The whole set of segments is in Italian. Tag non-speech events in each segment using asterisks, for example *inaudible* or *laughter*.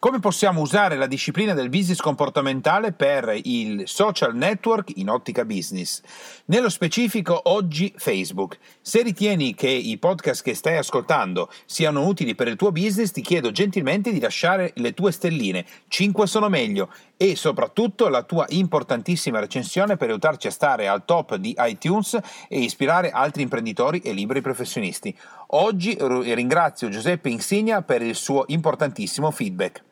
Come possiamo usare la disciplina del business comportamentale per il social network in ottica business? Nello specifico oggi Facebook. Se ritieni che i podcast che stai ascoltando siano utili per il tuo business, ti chiedo gentilmente di lasciare le tue stelline. 5 sono meglio e soprattutto la tua importantissima recensione per aiutarci a stare al top di iTunes e ispirare altri imprenditori e liberi professionisti. Oggi ringrazio Giuseppe Insigna per il suo importantissimo feedback.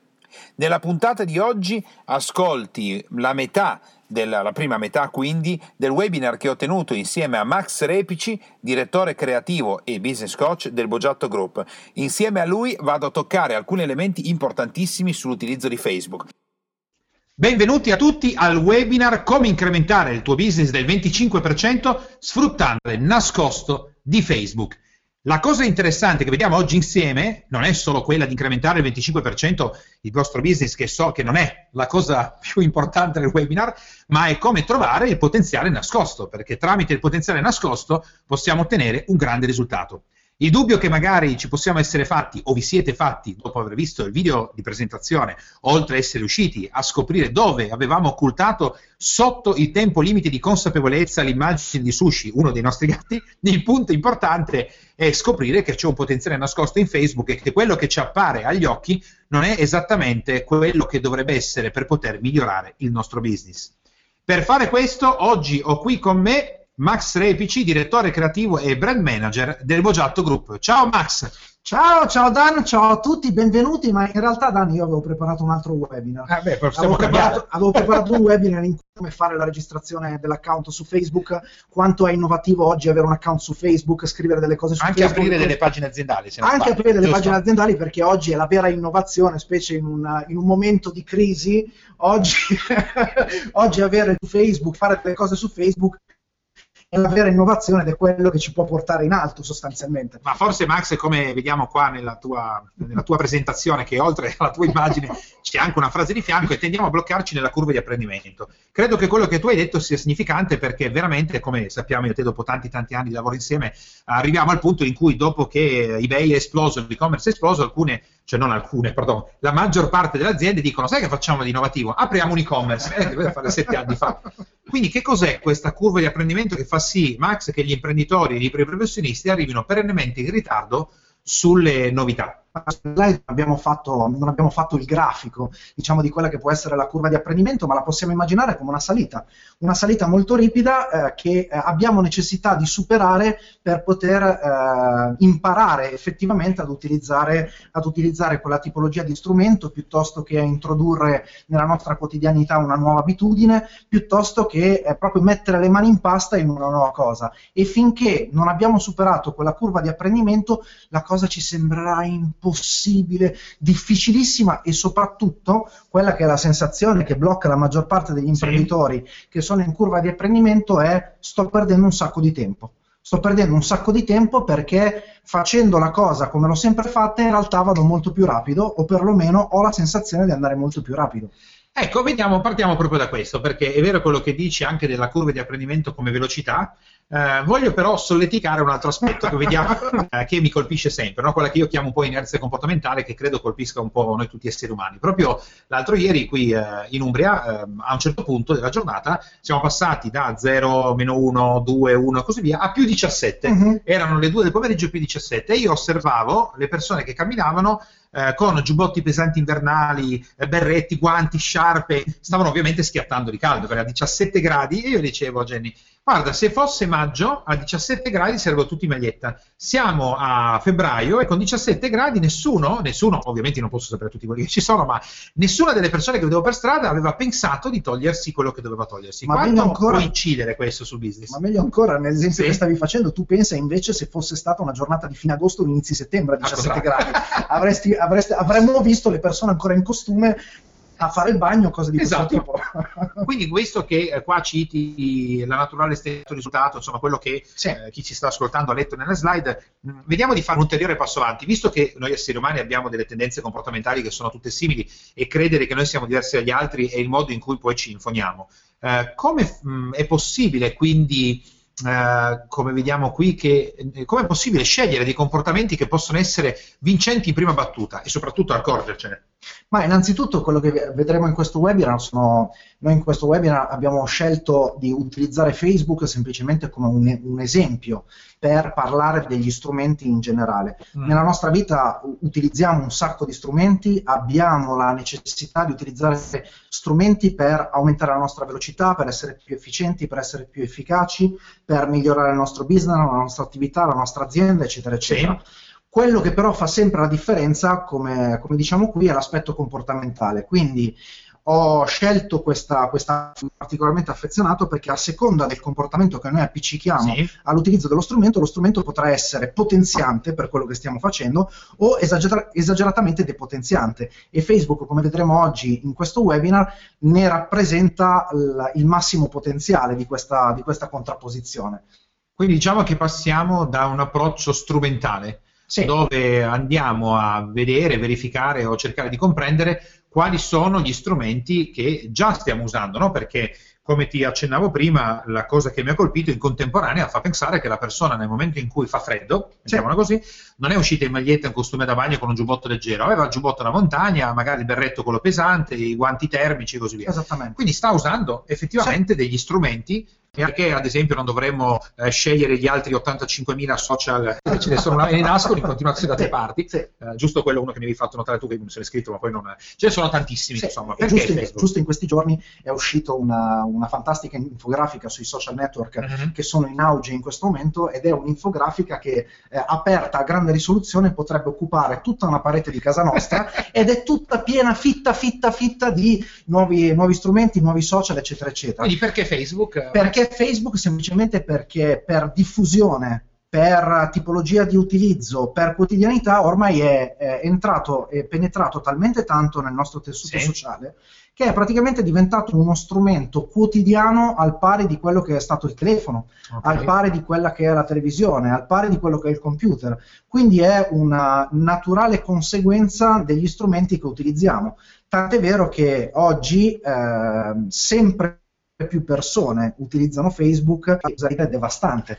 Nella puntata di oggi ascolti la metà della, la prima metà quindi del webinar che ho tenuto insieme a Max Repici, direttore creativo e business coach del Bogiatto Group. Insieme a lui vado a toccare alcuni elementi importantissimi sull'utilizzo di Facebook. Benvenuti a tutti al webinar Come incrementare il tuo business del 25% sfruttando il nascosto di Facebook. La cosa interessante che vediamo oggi insieme non è solo quella di incrementare il 25% il vostro business, che so che non è la cosa *laughs* più importante del webinar, ma è come trovare il potenziale nascosto, perché tramite il potenziale nascosto possiamo ottenere un grande risultato. Il dubbio che magari ci possiamo essere fatti o vi siete fatti dopo aver visto il video di presentazione, oltre a essere riusciti a scoprire dove avevamo occultato sotto il tempo limite di consapevolezza l'immagine di sushi, uno dei nostri gatti, il punto importante è scoprire che c'è un potenziale nascosto in Facebook e che quello che ci appare agli occhi non è esattamente quello che dovrebbe essere per poter migliorare il nostro business. Per fare questo, oggi ho qui con me Max Repici, direttore creativo e brand manager del Bogiatto Group. Ciao Max! Ciao, ciao Dan, ciao a tutti, benvenuti, ma in realtà Dan io avevo preparato un altro webinar. Ah, beh, avevo, preparato, *laughs* avevo preparato un webinar in cui come fare la registrazione dell'account su Facebook, quanto è innovativo oggi avere un account su Facebook, scrivere delle cose su anche Facebook. Anche aprire delle pagine aziendali. anche parli, aprire delle giusto? pagine aziendali perché oggi è la vera innovazione, specie in un, in un momento di crisi, oggi, *laughs* oggi avere su Facebook, fare delle cose su Facebook è la vera innovazione ed è quello che ci può portare in alto sostanzialmente. Ma forse Max, come vediamo qua nella tua, nella tua presentazione, che oltre alla tua immagine c'è anche una frase di fianco e tendiamo a bloccarci nella curva di apprendimento. Credo che quello che tu hai detto sia significante perché veramente, come sappiamo io e te dopo tanti tanti anni di lavoro insieme, arriviamo al punto in cui dopo che eBay è esploso, l'e-commerce è esploso, alcune cioè non alcune, pardon, la maggior parte delle aziende dicono, sai che facciamo di innovativo? Apriamo un e-commerce, eh, doveva fare sette anni fa. Quindi che cos'è questa curva di apprendimento che fa sì, Max, che gli imprenditori e i libri professionisti arrivino perennemente in ritardo sulle novità? Abbiamo fatto, non abbiamo fatto il grafico diciamo, di quella che può essere la curva di apprendimento, ma la possiamo immaginare come una salita, una salita molto ripida eh, che eh, abbiamo necessità di superare per poter eh, imparare effettivamente ad utilizzare, ad utilizzare quella tipologia di strumento piuttosto che a introdurre nella nostra quotidianità una nuova abitudine, piuttosto che eh, proprio mettere le mani in pasta in una nuova cosa. E finché non abbiamo superato quella curva di apprendimento, la cosa ci sembrerà impossibile impossibile, difficilissima e soprattutto quella che è la sensazione che blocca la maggior parte degli imprenditori sì. che sono in curva di apprendimento è sto perdendo un sacco di tempo. Sto perdendo un sacco di tempo perché facendo la cosa come l'ho sempre fatta in realtà vado molto più rapido o perlomeno ho la sensazione di andare molto più rapido. Ecco, vediamo, partiamo proprio da questo, perché è vero quello che dici anche della curva di apprendimento come velocità, eh, voglio però solleticare un altro aspetto che vediamo *laughs* eh, che mi colpisce sempre, no? quella che io chiamo un po' inerzia comportamentale, che credo colpisca un po' noi tutti esseri umani. Proprio l'altro ieri qui eh, in Umbria, ehm, a un certo punto della giornata, siamo passati da 0, meno 1, 2, 1 e così via a più 17. Uh-huh. Erano le 2 del pomeriggio più 17 e io osservavo le persone che camminavano eh, con giubbotti pesanti invernali, eh, berretti, guanti, sciarpe, stavano ovviamente schiattando di caldo, perché a 17 gradi, e io dicevo a Jenny, Guarda, se fosse maggio a 17 gradi sarebbero tutti in maglietta. Siamo a febbraio e con 17 gradi nessuno, nessuno, ovviamente non posso sapere tutti quelli che ci sono, ma nessuna delle persone che vedevo per strada aveva pensato di togliersi quello che doveva togliersi. Ma Quanto ancora, può incidere questo sul business? Ma meglio ancora, nell'esempio sì. che stavi facendo, tu pensa invece se fosse stata una giornata di fine agosto o inizi settembre a 17 gradi. Avresti, avresti, avremmo visto le persone ancora in costume a fare il bagno, cose di Esatto. questo tipo. *laughs* Quindi questo che eh, qua citi la naturale stesso risultato, insomma quello che Sì. eh, chi ci sta ascoltando ha letto nelle slide, mh, vediamo di fare un ulteriore passo avanti, visto che noi esseri umani abbiamo delle tendenze comportamentali che sono tutte simili e credere che noi siamo diversi dagli altri è il modo in cui poi ci infoniamo. Eh, come mh, è possibile quindi, eh, come vediamo qui, che eh, come è possibile scegliere dei comportamenti che possono essere vincenti in prima battuta e soprattutto accorgercene? Ma innanzitutto quello che vedremo in questo webinar sono, noi in questo webinar abbiamo scelto di utilizzare Facebook semplicemente come un, un esempio per parlare degli strumenti in generale. Mm. Nella nostra vita utilizziamo un sacco di strumenti, abbiamo la necessità di utilizzare strumenti per aumentare la nostra velocità, per essere più efficienti, per essere più efficaci, per migliorare il nostro business, la nostra attività, la nostra azienda, eccetera, eccetera. Quello che però fa sempre la differenza, come, come diciamo qui, è l'aspetto comportamentale. Quindi ho scelto questa, questa particolarmente affezionato perché a seconda del comportamento che noi appiccichiamo Sì. all'utilizzo dello strumento, lo strumento potrà essere potenziante per quello che stiamo facendo o esagera- esageratamente depotenziante. E Facebook, come vedremo oggi in questo webinar, ne rappresenta il, il massimo potenziale di questa, di questa contrapposizione. Quindi diciamo che passiamo da un approccio strumentale, Sì. dove andiamo a vedere, verificare o cercare di comprendere quali sono gli strumenti che già stiamo usando, no? Perché come ti accennavo prima, la cosa che mi ha colpito in contemporanea fa pensare che la persona nel momento in cui fa freddo, mettiamola così, non è uscita in maglietta, in costume da bagno con un giubbotto leggero, aveva il giubbotto da montagna, magari il berretto quello pesante, i guanti termici e così via. Esattamente. Quindi sta usando effettivamente degli strumenti perché ad esempio non dovremmo eh, scegliere gli altri 85.000 social che ce ne sono e ne nascono in continuazione da tre parti sì. Eh, giusto quello uno che mi avevi fatto notare tu che mi sono iscritto ma poi non ce ne sono tantissimi Sì, insomma perché giusto, in, giusto in questi giorni è uscita una, una fantastica infografica sui social network Mhm. che sono in auge in questo momento ed è un'infografica che eh, aperta a grande risoluzione potrebbe occupare tutta una parete di casa nostra *laughs* ed è tutta piena, fitta, fitta, fitta di nuovi, nuovi strumenti, nuovi social, eccetera, eccetera. quindi perché Facebook? Perché Facebook semplicemente perché per diffusione, per tipologia di utilizzo, per quotidianità ormai è, è entrato e penetrato talmente tanto nel nostro tessuto Sì. sociale che è praticamente diventato uno strumento quotidiano al pari di quello che è stato il telefono, Ok. al pari di quella che è la televisione, al pari di quello che è il computer. Quindi è una naturale conseguenza degli strumenti che utilizziamo. Tant'è vero che oggi ehm, sempre più persone utilizzano Facebook l'usabilità è devastante.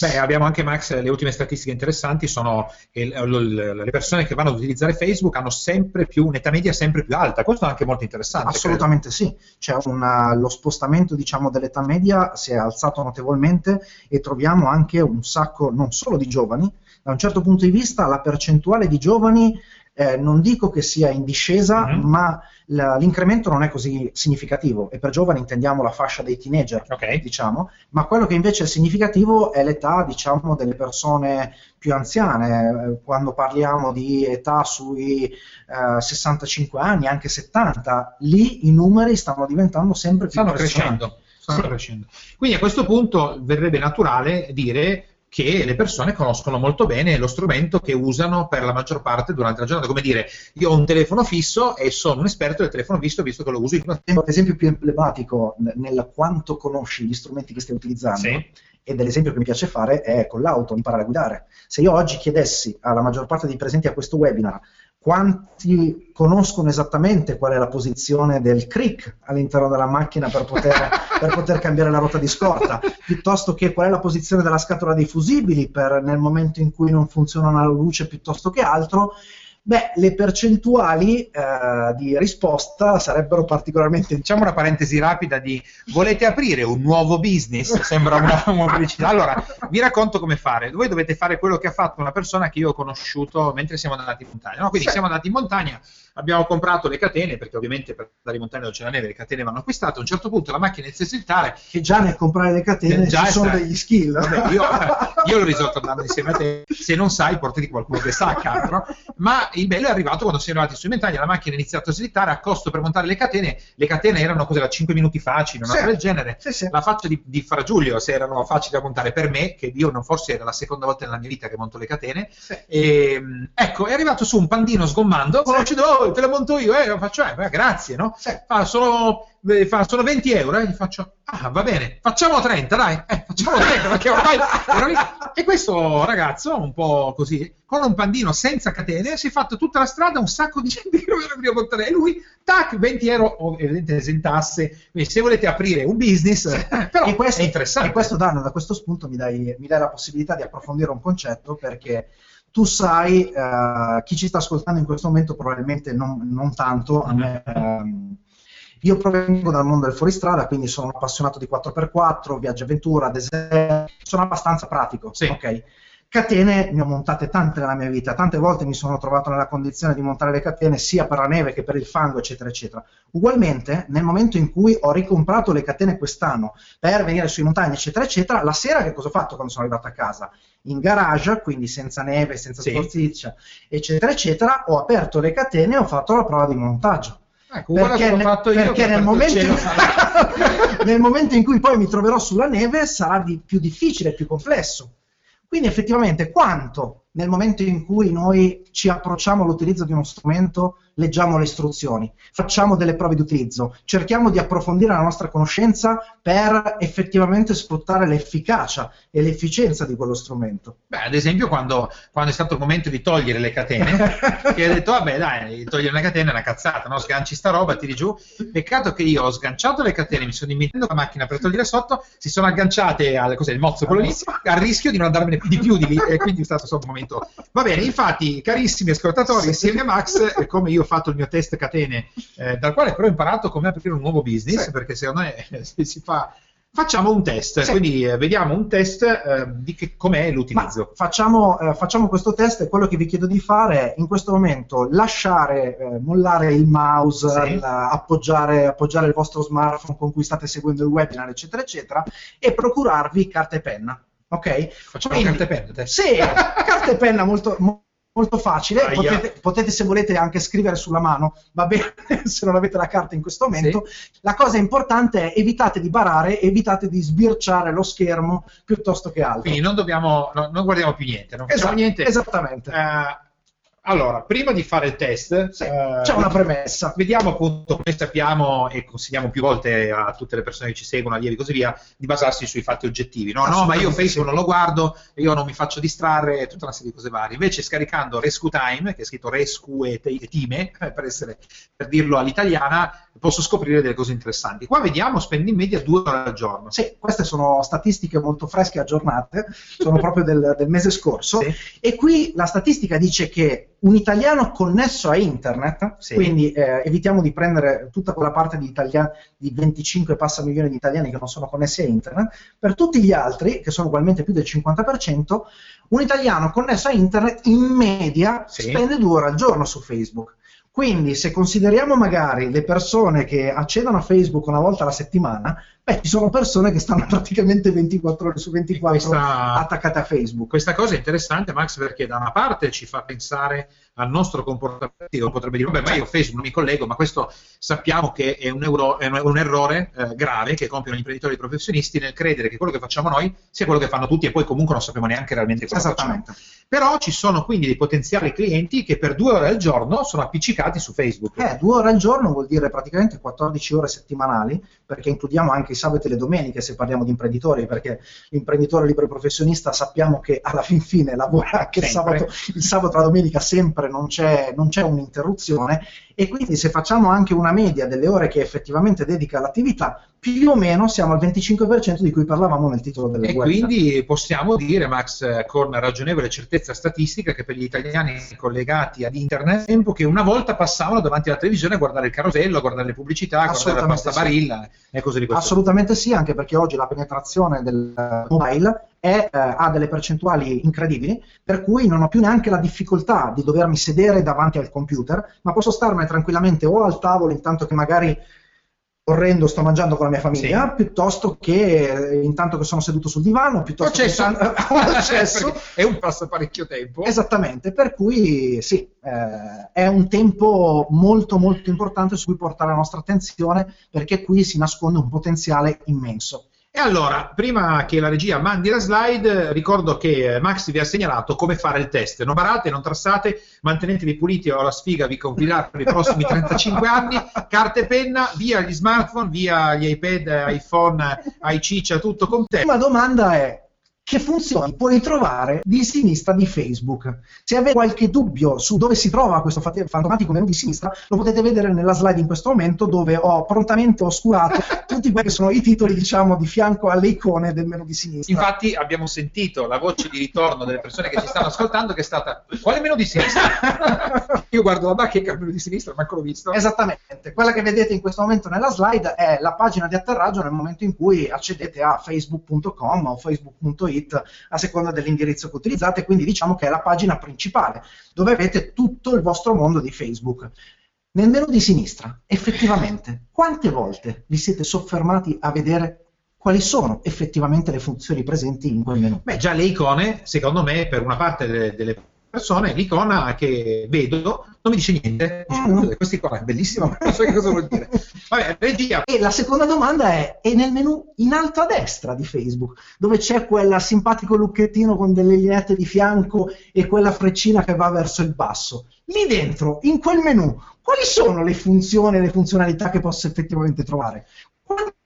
Beh, abbiamo anche Max, le ultime statistiche interessanti sono che le persone che vanno ad utilizzare Facebook hanno sempre più un'età media sempre più alta, questo è anche molto interessante. Assolutamente sì, c'è una- lo spostamento diciamo, dell'età media si è alzato notevolmente e troviamo anche un sacco non solo di giovani, da un certo punto di vista la percentuale di giovani eh, non dico che sia in discesa, Mhm. ma la- l'incremento non è così significativo e per giovani intendiamo la fascia dei teenager, credo. Ok. diciamo, ma quello che invece è significativo è l'età, diciamo, delle persone più anziane. Eh, Quando parliamo di età sui eh, 65 anni, anche 70, lì i numeri stanno diventando sempre più stanno crescendo, stanno Sì. crescendo. Quindi a questo punto verrebbe naturale dire che le persone conoscono molto bene lo strumento che usano per la maggior parte durante la giornata, come dire io ho un telefono fisso e sono un esperto del telefono fisso visto che lo uso in L'esempio più emblematico nel quanto conosci gli strumenti che stai utilizzando Sì. e dell'esempio che mi piace fare è con l'auto, imparare a guidare. Se io oggi chiedessi alla maggior parte dei presenti a questo webinar quanti conoscono esattamente qual è la posizione del crick all'interno della macchina per poter, *laughs* per poter cambiare la ruota di scorta, piuttosto che qual è la posizione della scatola dei fusibili per nel momento in cui non funziona la luce piuttosto che altro, beh, le percentuali eh, di risposta sarebbero particolarmente Diciamo una parentesi rapida di volete aprire un nuovo business? Sembra una, *laughs* una pubblicità. Allora, vi racconto come fare. Voi dovete fare quello che ha fatto una persona che io ho conosciuto mentre siamo andati in montagna. no? Quindi Sì. siamo andati in montagna, abbiamo comprato le catene, perché ovviamente per andare in montagna non c'è la neve, le catene vanno acquistate. A un certo punto la macchina inizia a slittare. che già nel comprare le catene già ci sono sta- degli skill. Vabbè, io, *laughs* io l'ho risolto andando insieme a te. Se non sai, portati qualcuno che sa a capo, no? Ma il bello è arrivato quando siamo arrivati sui ventagli, la macchina ha iniziato a slittare, a costo per montare le catene, le catene erano cos'era, 5 minuti facili, una Sì. cosa del genere. Sì, sì. La faccia di, di Fra Giulio, se erano facili da montare per me, che io non forse era la seconda volta nella mia vita che monto le catene, e, mh, ecco, è arrivato su un pandino sgommando, conoscendo, oh, te le monto io, eh, faccio, eh, beh, grazie, no? Fa, sono, eh, fa, sono 20 euro, eh, gli faccio, ah, va bene, facciamo 30, dai, eh, facciamo 30, perché ormai. *laughs* E questo ragazzo, un po' così, con un pandino senza catene, si è fatto tutta la strada, un sacco di gente *laughs* che a montare, e lui, tac, 20 euro, ovviamente esentasse, quindi se volete aprire un business, *laughs* però e questo, è interessante. E questo, Danno, da questo spunto mi dai, mi dai la possibilità di approfondire un concetto perché tu sai, eh, chi ci sta ascoltando in questo momento probabilmente non, non tanto, a me, ehm, io provengo dal mondo del fuoristrada, quindi sono un appassionato di 4x4, viaggio avventura, deserto, sono abbastanza pratico. Sì. ok? Catene ne ho montate tante nella mia vita, tante volte mi sono trovato nella condizione di montare le catene sia per la neve che per il fango, eccetera, eccetera. Ugualmente, nel momento in cui ho ricomprato le catene quest'anno per venire sui montagni, eccetera, eccetera, la sera che cosa ho fatto quando sono arrivato a casa? In garage, quindi senza neve, senza Sì. sporticcia, eccetera, eccetera, ho aperto le catene e ho fatto la prova di montaggio. Ecco, Perché, ne- perché nel, momento, cielo. *laughs* nel momento in cui poi mi troverò sulla neve sarà di- più difficile, più complesso. Quindi effettivamente quanto nel momento in cui noi ci approcciamo all'utilizzo di uno strumento, leggiamo le istruzioni, facciamo delle prove di utilizzo, cerchiamo di approfondire la nostra conoscenza per effettivamente sfruttare l'efficacia e l'efficienza di quello strumento. Beh, ad esempio, quando, quando è stato il momento di togliere le catene, *laughs* che ha detto, vabbè, dai, togliere le catene è una cazzata, no? Sganci sta roba, tiri giù. Peccato che io ho sganciato le catene, mi sono dimenticato la macchina per togliere sotto, si sono agganciate al cos'è, il mozzo quello lì, al rischio di non andarmene di più di lì, e quindi è stato solo un momento. Va bene, infatti, carissimi ascoltatori, insieme a Max, come io ho fatto il mio test catene, eh, dal quale però ho imparato come aprire un nuovo business, Sì. perché secondo me eh, se si fa. Facciamo un test, Sì. quindi eh, vediamo un test eh, di che, com'è l'utilizzo. facciamo, eh, facciamo questo test e quello che vi chiedo di fare è in questo momento lasciare mollare il mouse, Sì. il- appoggiare, appoggiare il vostro smartphone con cui state seguendo il webinar, eccetera, eccetera, e procurarvi carta e penna. Ok? Facciamo Quindi- carta e penna, te. Sì, carta e penna molto, mo- molto facile. Potete, potete, se volete, anche scrivere sulla mano, va bene *laughs* se non avete la carta in questo momento. La cosa importante è evitate di barare, evitate di sbirciare lo schermo piuttosto che altro. Quindi non dobbiamo, no- non guardiamo più niente, non facciamo Esatto, niente. Esattamente. Eh, allora, prima di fare il test, Sì, eh, c'è una premessa. Vediamo appunto come sappiamo e consigliamo più volte a tutte le persone che ci seguono, allievi e così via, di basarsi sui fatti oggettivi. No, no, ma io Facebook non lo guardo, io non mi faccio distrarre, tutta una serie di cose varie. Invece scaricando Rescue Time, che è scritto Rescue e Time, *laughs* per, essere, per dirlo all'italiana, posso scoprire delle cose interessanti. Qua vediamo, spende in media due ore al giorno. Sì, queste sono statistiche molto fresche e aggiornate, sono proprio del, del mese scorso. Sì. E qui la statistica dice che un italiano connesso a internet, Sì. quindi eh, evitiamo di prendere tutta quella parte di, italiani, di 25 passa milioni di italiani che non sono connessi a internet, per tutti gli altri, che sono ugualmente più del 50%, un italiano connesso a internet in media Sì. spende due ore al giorno su Facebook. Quindi se consideriamo magari le persone che accedono a Facebook una volta alla settimana, beh, ci sono persone che stanno *laughs* praticamente 24 ore su 24 Questa- attaccate a Facebook. Questa cosa è interessante, Max, perché da una parte ci fa pensare al nostro comportamento. Potrebbe dire, vabbè, ma io Facebook non mi collego, ma questo sappiamo che è un, euro- è un- errore eh, grave che compiono gli imprenditori professionisti nel credere che quello che facciamo noi sia quello che fanno tutti e poi comunque non sappiamo neanche realmente cosa facciamo. Esattamente. Però ci sono quindi dei potenziali clienti che per due ore al giorno sono appiccicati su Facebook. Eh, due ore al giorno vuol dire praticamente 14 ore settimanali, perché includiamo anche i sabati e le domeniche se parliamo di imprenditori, perché l'imprenditore libero professionista sappiamo che alla fin fine lavora anche il sabato, il sabato e la domenica sempre, non c'è, non c'è un'interruzione e quindi se facciamo anche una media delle ore che effettivamente dedica all'attività, più o meno siamo al 25% di cui parlavamo nel titolo del E webinar. quindi possiamo dire, Max, con ragionevole certezza statistica, che per gli italiani collegati ad internet, tempo che una volta passavano davanti alla televisione a guardare il carosello, a guardare le pubblicità, a guardare la pasta sì. barilla e cose di questo Assolutamente sì, anche perché oggi la penetrazione del mobile è, eh, ha delle percentuali incredibili, per cui non ho più neanche la difficoltà di dovermi sedere davanti al computer, ma posso starmene tranquillamente o al tavolo intanto che magari correndo sto mangiando con la mia famiglia, sì. piuttosto che eh, intanto che sono seduto sul divano, piuttosto Processo. che *laughs* accesso. è un passo parecchio tempo. Esattamente, per cui sì, eh, è un tempo molto molto importante su cui portare la nostra attenzione perché qui si nasconde un potenziale immenso. E allora, prima che la regia mandi la slide, ricordo che eh, Max vi ha segnalato come fare il test. Non barate, non trassate, mantenetevi puliti o la sfiga vi confiderà per i prossimi 35 anni. Carta e penna, via gli smartphone, via gli iPad, iPhone, iCiccia, tutto con te. La prima domanda è, che funzioni puoi trovare di sinistra di Facebook. Se avete qualche dubbio su dove si trova questo fantomatico menu di sinistra, lo potete vedere nella slide in questo momento dove ho prontamente oscurato *laughs* tutti quelli che sono i titoli, diciamo, di fianco alle icone del menu di sinistra. Infatti abbiamo sentito la voce di ritorno delle persone che ci stanno ascoltando che è stata quale menu di sinistra? *laughs* Io guardo la bacheca al menu di sinistra, ma l'ho visto. Esattamente. Quella che vedete in questo momento nella slide è la pagina di atterraggio nel momento in cui accedete a facebook.com o facebook.it it a seconda dell'indirizzo che utilizzate, quindi diciamo che è la pagina principale dove avete tutto il vostro mondo di Facebook. Nel menu di sinistra, effettivamente, quante volte vi siete soffermati a vedere quali sono effettivamente le funzioni presenti in quel menu? Beh, già le icone, secondo me, per una parte delle, delle persone, l'icona che vedo non mi dice niente. Mm. Questa icona è bellissima, *laughs* ma non so che cosa vuol dire. Vabbè, regia. E la seconda domanda è: è nel menu in alto a destra di Facebook, dove c'è quel simpatico lucchettino con delle lineette di fianco e quella freccina che va verso il basso. Lì dentro, in quel menu, quali sono le funzioni e le funzionalità che posso effettivamente trovare? Quante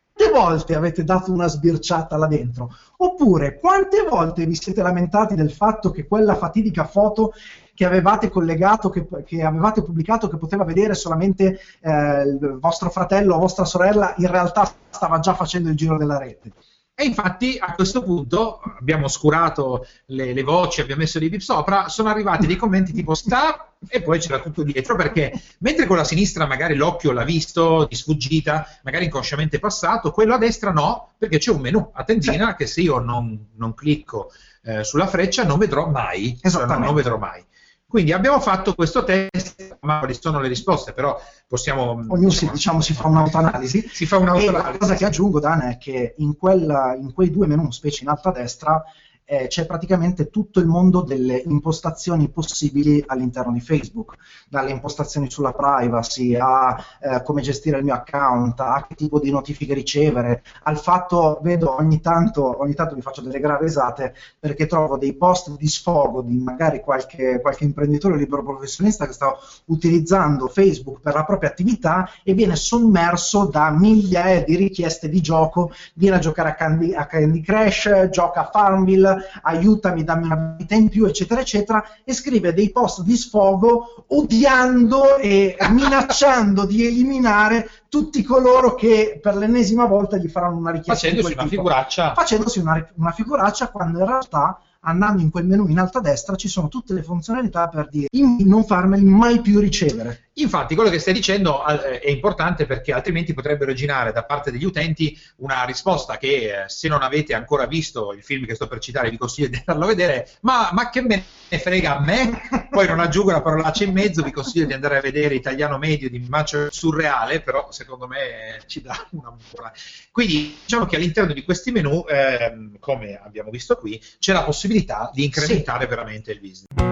volte avete dato una sbirciata là dentro? Oppure quante volte vi siete lamentati del fatto che quella fatidica foto che avevate collegato, che, che avevate pubblicato, che poteva vedere solamente eh, il vostro fratello o vostra sorella, in realtà stava già facendo il giro della rete? E infatti a questo punto abbiamo oscurato le, le, voci, abbiamo messo dei bip sopra, sono arrivati dei commenti tipo sta e poi c'era tutto dietro perché mentre con la sinistra magari l'occhio l'ha visto di sfuggita, magari inconsciamente passato, quello a destra no, perché c'è un menu a tendina che se io non, non clicco eh, sulla freccia non vedrò mai, cioè non, non vedrò mai. Quindi abbiamo fatto questo test, ma quali sono le risposte, però possiamo... Ognuno si, diciamo, si fa un'autoanalisi. Si fa un'autoanalisi. E la cosa che aggiungo, Dan, è che in, quella, in quei due menu, specie in alto a destra, eh, c'è praticamente tutto il mondo delle impostazioni possibili all'interno di Facebook, dalle impostazioni sulla privacy a eh, come gestire il mio account, a che tipo di notifiche ricevere, al fatto, vedo ogni tanto, ogni tanto mi faccio delle gran risate perché trovo dei post di sfogo di magari qualche, qualche imprenditore libero professionista che sta utilizzando Facebook per la propria attività e viene sommerso da migliaia di richieste di gioco, viene a giocare a Candy, a Candy Crash, gioca a Farmville, aiutami, dammi una vita in più, eccetera, eccetera, e scrive dei post di sfogo odiando e minacciando di eliminare tutti coloro che per l'ennesima volta gli faranno una richiesta. Facendosi una tipo. figuraccia. Facendosi una, una figuraccia quando in realtà andando in quel menu in alto a destra ci sono tutte le funzionalità per dire non farmeli mai più ricevere. Infatti, quello che stai dicendo eh, è importante perché altrimenti potrebbe originare da parte degli utenti una risposta che, eh, se non avete ancora visto il film che sto per citare, vi consiglio di andarlo a vedere. Ma, ma che me ne frega a me? *laughs* Poi non aggiungo la parolaccia in mezzo, vi consiglio di andare a vedere Italiano Medio di Macio Surreale, però secondo me ci dà una buona. Quindi diciamo che all'interno di questi menu, ehm, come abbiamo visto qui, c'è la possibilità di incrementare sì. veramente il business.